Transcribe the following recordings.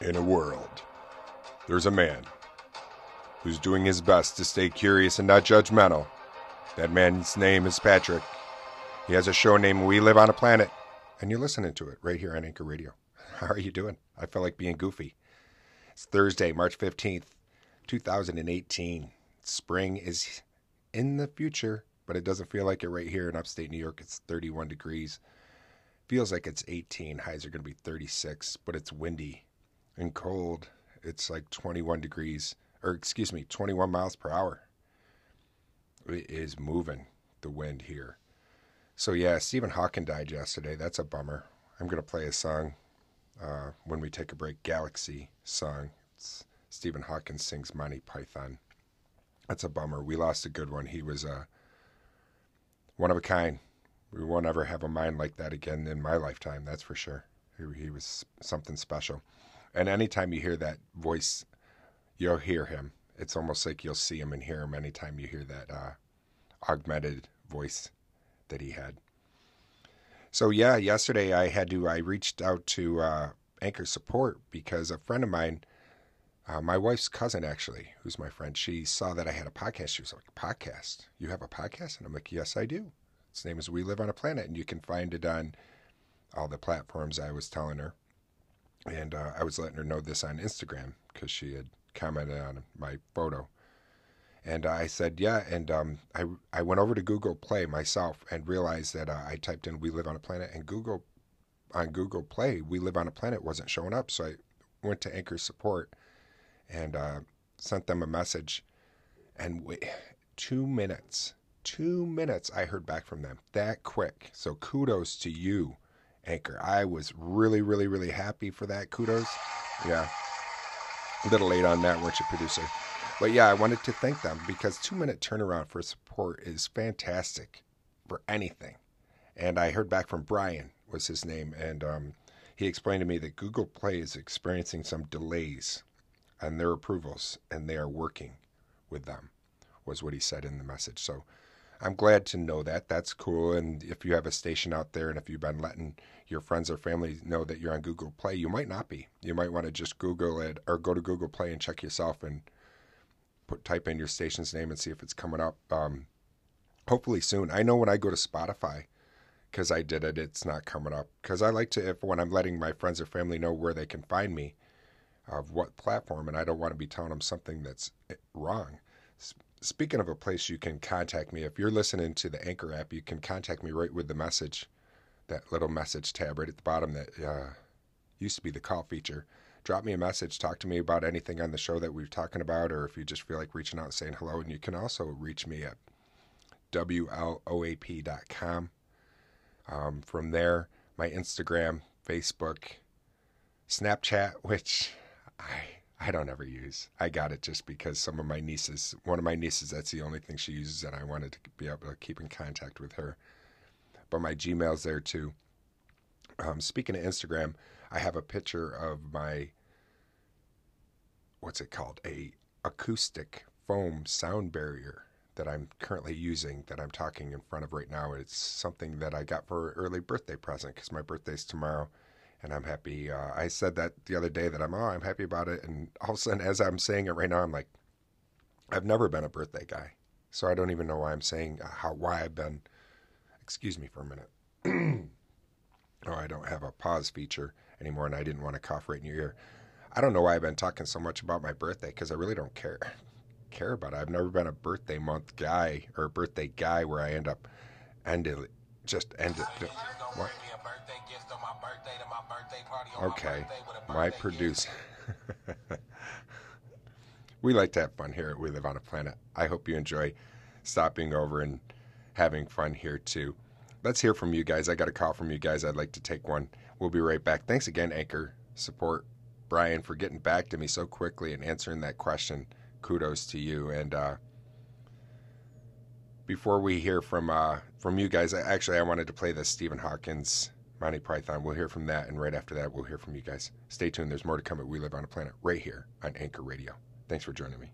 In a world, there's a man who's doing his best to stay curious and not judgmental. That man's name is Patrick. He has a show named We Live on a Planet, and you're listening to it right here on Anchor Radio. How are you doing? I feel like being goofy. It's Thursday, March 15th, 2018. Spring is in the future, but it doesn't feel like it right here in upstate New York. It's 31 degrees. Feels like it's 18. Highs are going to be 36, but it's windy and cold. It's like 21 degrees, or excuse me, 21 miles per hour. It is moving, the wind here. So, yeah, Stephen Hawking died yesterday. That's a bummer. I'm going to play a song uh, when we take a break Galaxy song. It's Stephen Hawking sings Monty Python. That's a bummer. We lost a good one. He was uh, one of a kind. We won't ever have a mind like that again in my lifetime, that's for sure. He, he was something special. And anytime you hear that voice, you'll hear him. It's almost like you'll see him and hear him anytime you hear that uh, augmented voice that he had. So yeah, yesterday I had to. I reached out to uh, Anchor Support because a friend of mine, uh, my wife's cousin actually, who's my friend, she saw that I had a podcast. She was like, "Podcast? You have a podcast?" And I'm like, "Yes, I do. Its name is We Live on a Planet, and you can find it on all the platforms." I was telling her, and uh, I was letting her know this on Instagram because she had commented on my photo. And I said, yeah. And um, I, I went over to Google Play myself and realized that uh, I typed in We Live on a Planet and Google, on Google Play, We Live on a Planet wasn't showing up. So I went to Anchor Support and uh, sent them a message. And wait, two minutes, two minutes, I heard back from them that quick. So kudos to you, Anchor. I was really, really, really happy for that. Kudos. Yeah. A little late on that, weren't you, producer? But yeah, I wanted to thank them because two minute turnaround for support is fantastic for anything. And I heard back from Brian was his name, and um, he explained to me that Google Play is experiencing some delays on their approvals, and they are working with them. Was what he said in the message. So I'm glad to know that. That's cool. And if you have a station out there, and if you've been letting your friends or family know that you're on Google Play, you might not be. You might want to just Google it or go to Google Play and check yourself and put type in your station's name and see if it's coming up. Um, hopefully soon. I know when I go to Spotify, because I did it, it's not coming up. Because I like to, if when I'm letting my friends or family know where they can find me, of what platform, and I don't want to be telling them something that's eh, wrong. Speaking of a place you can contact me, if you're listening to the Anchor app, you can contact me right with the message, that little message tab right at the bottom that uh, used to be the call feature drop me a message, talk to me about anything on the show that we're talking about, or if you just feel like reaching out and saying hello. And you can also reach me at WLOAP.com. Um, from there, my Instagram, Facebook, Snapchat, which I I don't ever use. I got it just because some of my nieces, one of my nieces, that's the only thing she uses, and I wanted to be able to keep in contact with her. But my Gmail's there too. Um, speaking of Instagram, I have a picture of my what's it called? A acoustic foam sound barrier that I'm currently using that I'm talking in front of right now. It's something that I got for an early birthday present because my birthday's tomorrow. And I'm happy. Uh, I said that the other day that I'm, oh, I'm happy about it. And all of a sudden, as I'm saying it right now, I'm like, I've never been a birthday guy. So I don't even know why I'm saying uh, how, why I've been. Excuse me for a minute. oh, I don't have a pause feature anymore, and I didn't want to cough right in your ear. I don't know why I've been talking so much about my birthday because I really don't care care about it. I've never been a birthday month guy or a birthday guy where I end up ended just ended. What? Okay, my producer. we like to have fun here We Live on a Planet. I hope you enjoy stopping over and having fun here too. Let's hear from you guys. I got a call from you guys. I'd like to take one. We'll be right back. Thanks again, Anchor Support Brian, for getting back to me so quickly and answering that question. Kudos to you. And uh, before we hear from uh, from you guys, actually, I wanted to play the Stephen Hawkins Monty Python. We'll hear from that, and right after that, we'll hear from you guys. Stay tuned. There's more to come at We Live on a Planet right here on Anchor Radio. Thanks for joining me.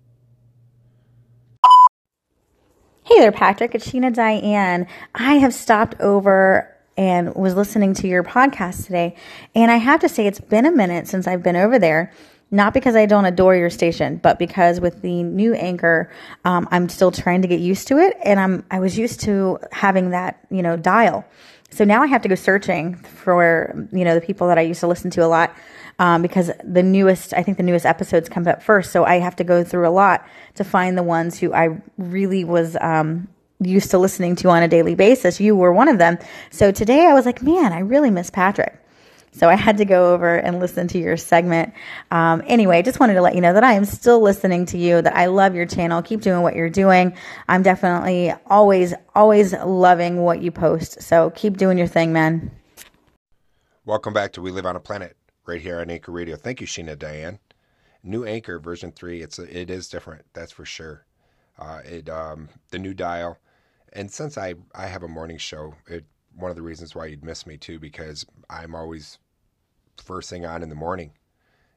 Hey there, Patrick. It's Sheena Diane. I have stopped over and was listening to your podcast today. And I have to say, it's been a minute since I've been over there. Not because I don't adore your station, but because with the new anchor, um, I'm still trying to get used to it, and I'm I was used to having that you know dial. So now I have to go searching for you know the people that I used to listen to a lot um, because the newest I think the newest episodes come up first. So I have to go through a lot to find the ones who I really was um, used to listening to on a daily basis. You were one of them. So today I was like, man, I really miss Patrick. So I had to go over and listen to your segment. Um, anyway, just wanted to let you know that I am still listening to you, that I love your channel. Keep doing what you're doing. I'm definitely always, always loving what you post. So keep doing your thing, man. Welcome back to We Live on a Planet, right here on Anchor Radio. Thank you, Sheena Diane. New Anchor version three. It's it is different, that's for sure. Uh, it um, the new dial, and since I I have a morning show, it one of the reasons why you'd miss me too because I'm always first thing on in the morning.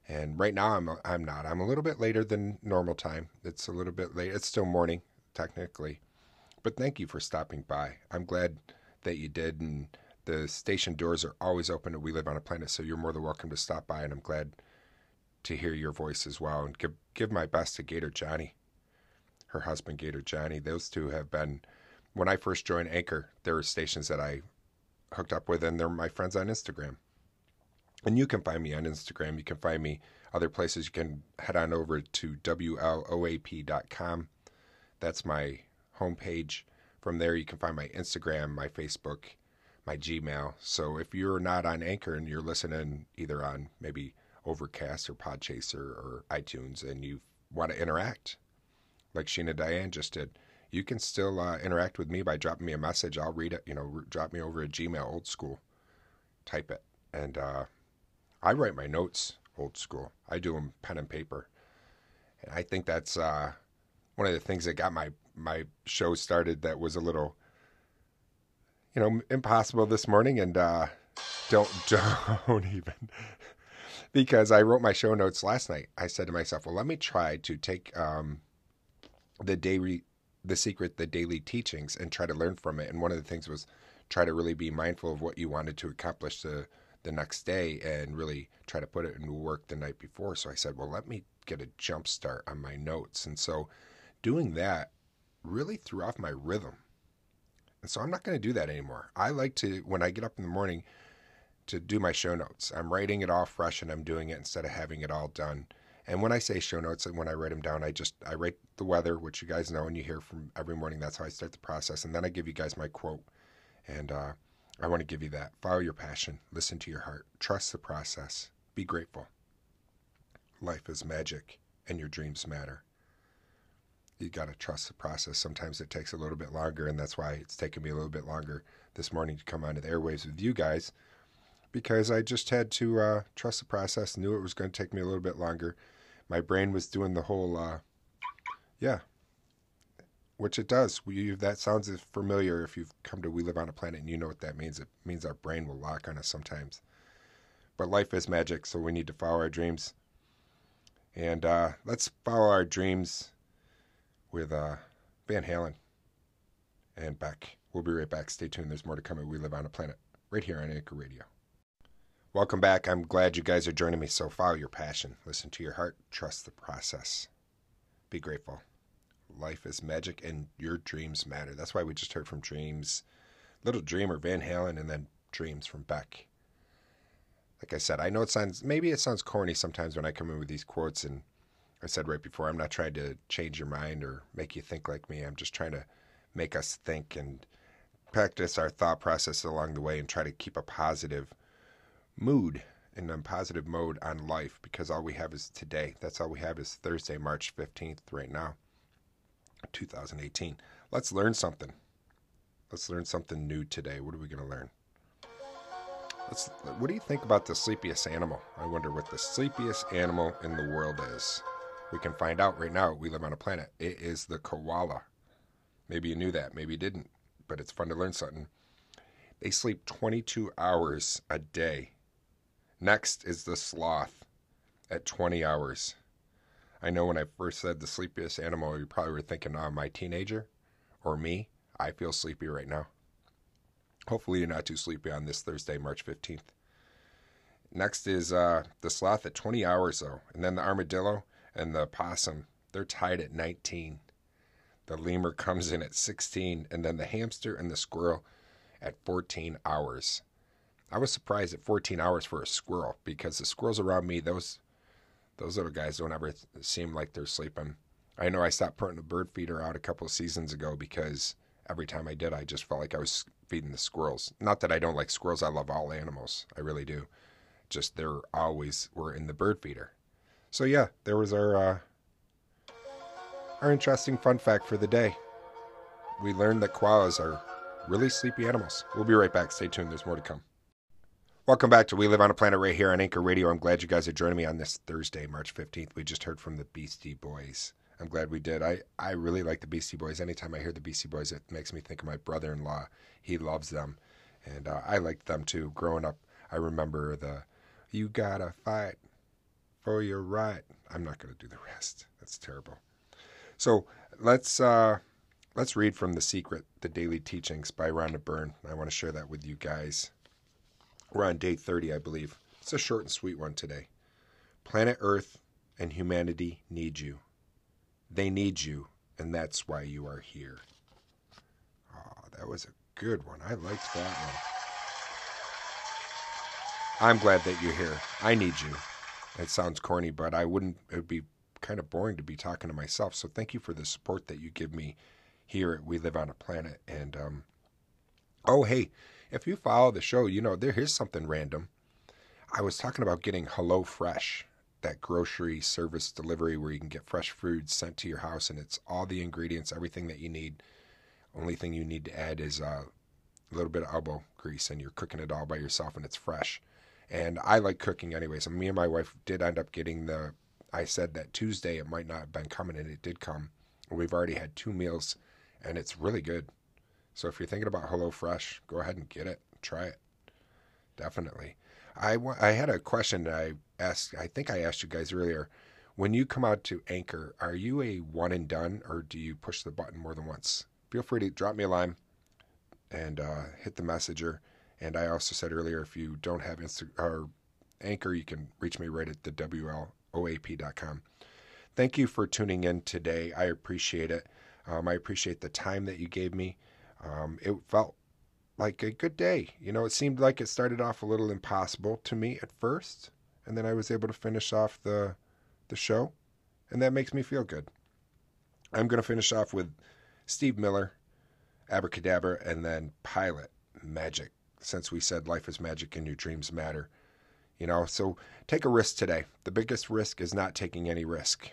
And right now I'm I'm not. I'm a little bit later than normal time. It's a little bit late. It's still morning technically. But thank you for stopping by. I'm glad that you did and the station doors are always open we live on a planet so you're more than welcome to stop by and I'm glad to hear your voice as well and give give my best to Gator Johnny. Her husband Gator Johnny. Those two have been when I first joined Anchor, there were stations that I hooked up with and they're my friends on Instagram. And you can find me on Instagram. You can find me other places. You can head on over to WLOAP.com. That's my homepage. From there, you can find my Instagram, my Facebook, my Gmail. So if you're not on Anchor and you're listening either on maybe Overcast or Podchaser or iTunes and you want to interact, like Sheena Diane just did, you can still uh, interact with me by dropping me a message. I'll read it. You know, drop me over a Gmail, old school. Type it, and uh, I write my notes old school. I do them pen and paper. And I think that's uh, one of the things that got my my show started. That was a little, you know, impossible this morning. And uh, don't don't even because I wrote my show notes last night. I said to myself, well, let me try to take um, the daily the secret, the daily teachings, and try to learn from it. And one of the things was try to really be mindful of what you wanted to accomplish the the next day and really try to put it into work the night before. So I said, well, let me get a jump start on my notes. And so doing that really threw off my rhythm. And so I'm not going to do that anymore. I like to, when I get up in the morning, to do my show notes. I'm writing it all fresh and I'm doing it instead of having it all done. And when I say show notes and when I write them down, I just I write the weather, which you guys know and you hear from every morning. That's how I start the process, and then I give you guys my quote. And uh, I want to give you that. Follow your passion, listen to your heart, trust the process, be grateful. Life is magic, and your dreams matter. You got to trust the process. Sometimes it takes a little bit longer, and that's why it's taken me a little bit longer this morning to come onto the airwaves with you guys because I just had to uh, trust the process, knew it was going to take me a little bit longer. My brain was doing the whole, uh, yeah, which it does. We, that sounds familiar if you've come to We Live on a Planet and you know what that means. It means our brain will lock on us sometimes. But life is magic, so we need to follow our dreams. And uh, let's follow our dreams with uh, Van Halen and Beck. We'll be right back. Stay tuned. There's more to come at We Live on a Planet right here on Anchor Radio. Welcome back. I'm glad you guys are joining me. So follow your passion, listen to your heart, trust the process. Be grateful life is magic and your dreams matter. That's why we just heard from Dreams, Little Dreamer, Van Halen, and then Dreams from Beck. Like I said, I know it sounds maybe it sounds corny sometimes when I come in with these quotes, and I said right before, I'm not trying to change your mind or make you think like me. I'm just trying to make us think and practice our thought process along the way and try to keep a positive mood and a positive mode on life because all we have is today. That's all we have is Thursday, March 15th, right now. 2018. Let's learn something. Let's learn something new today. What are we going to learn? Let's, what do you think about the sleepiest animal? I wonder what the sleepiest animal in the world is. We can find out right now. We live on a planet. It is the koala. Maybe you knew that. Maybe you didn't. But it's fun to learn something. They sleep 22 hours a day. Next is the sloth at 20 hours. I know when I first said the sleepiest animal, you probably were thinking, oh, my teenager or me. I feel sleepy right now. Hopefully, you're not too sleepy on this Thursday, March 15th. Next is uh, the sloth at 20 hours, though. And then the armadillo and the possum, they're tied at 19. The lemur comes in at 16. And then the hamster and the squirrel at 14 hours. I was surprised at 14 hours for a squirrel because the squirrels around me, those those little guys don't ever seem like they're sleeping. I know I stopped putting a bird feeder out a couple seasons ago because every time I did, I just felt like I was feeding the squirrels. Not that I don't like squirrels, I love all animals. I really do. Just they're always were in the bird feeder. So yeah, there was our uh, our interesting fun fact for the day. We learned that koalas are really sleepy animals. We'll be right back. Stay tuned. There's more to come. Welcome back to We Live on a Planet right here on Anchor Radio. I'm glad you guys are joining me on this Thursday, March 15th. We just heard from the Beastie Boys. I'm glad we did. I, I really like the Beastie Boys. Anytime I hear the Beastie Boys, it makes me think of my brother in law. He loves them. And uh, I liked them too. Growing up, I remember the You Gotta Fight for Your Right. I'm not going to do the rest. That's terrible. So let's. Uh, Let's read from The Secret, The Daily Teachings by Rhonda Byrne. I want to share that with you guys. We're on day 30, I believe. It's a short and sweet one today. Planet Earth and humanity need you. They need you, and that's why you are here. Oh, that was a good one. I liked that one. I'm glad that you're here. I need you. It sounds corny, but I wouldn't, it would be kind of boring to be talking to myself. So thank you for the support that you give me here We Live on a Planet. And, um, oh, hey, if you follow the show, you know, there is something random. I was talking about getting Hello Fresh, that grocery service delivery where you can get fresh food sent to your house and it's all the ingredients, everything that you need. Only thing you need to add is uh, a little bit of elbow grease and you're cooking it all by yourself and it's fresh. And I like cooking anyways. And me and my wife did end up getting the. I said that Tuesday it might not have been coming, and it did come. We've already had two meals, and it's really good. So if you're thinking about HelloFresh, go ahead and get it. Try it. Definitely. I, I had a question that I asked. I think I asked you guys earlier. When you come out to Anchor, are you a one and done, or do you push the button more than once? Feel free to drop me a line and uh, hit the messenger and I also said earlier, if you don't have Insta or Anchor, you can reach me right at the WLOAP.com. Thank you for tuning in today. I appreciate it. Um, I appreciate the time that you gave me. Um, it felt like a good day. You know, it seemed like it started off a little impossible to me at first, and then I was able to finish off the the show, and that makes me feel good. I'm going to finish off with Steve Miller, Abracadabra, and then Pilot Magic since we said life is magic and your dreams matter. You know, so take a risk today. The biggest risk is not taking any risk.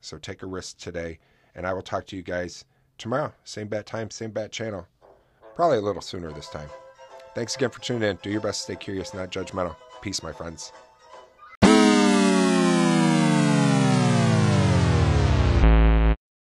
So take a risk today, and I will talk to you guys tomorrow. Same bat time, same bat channel. Probably a little sooner this time. Thanks again for tuning in. Do your best to stay curious, not judgmental. Peace, my friends.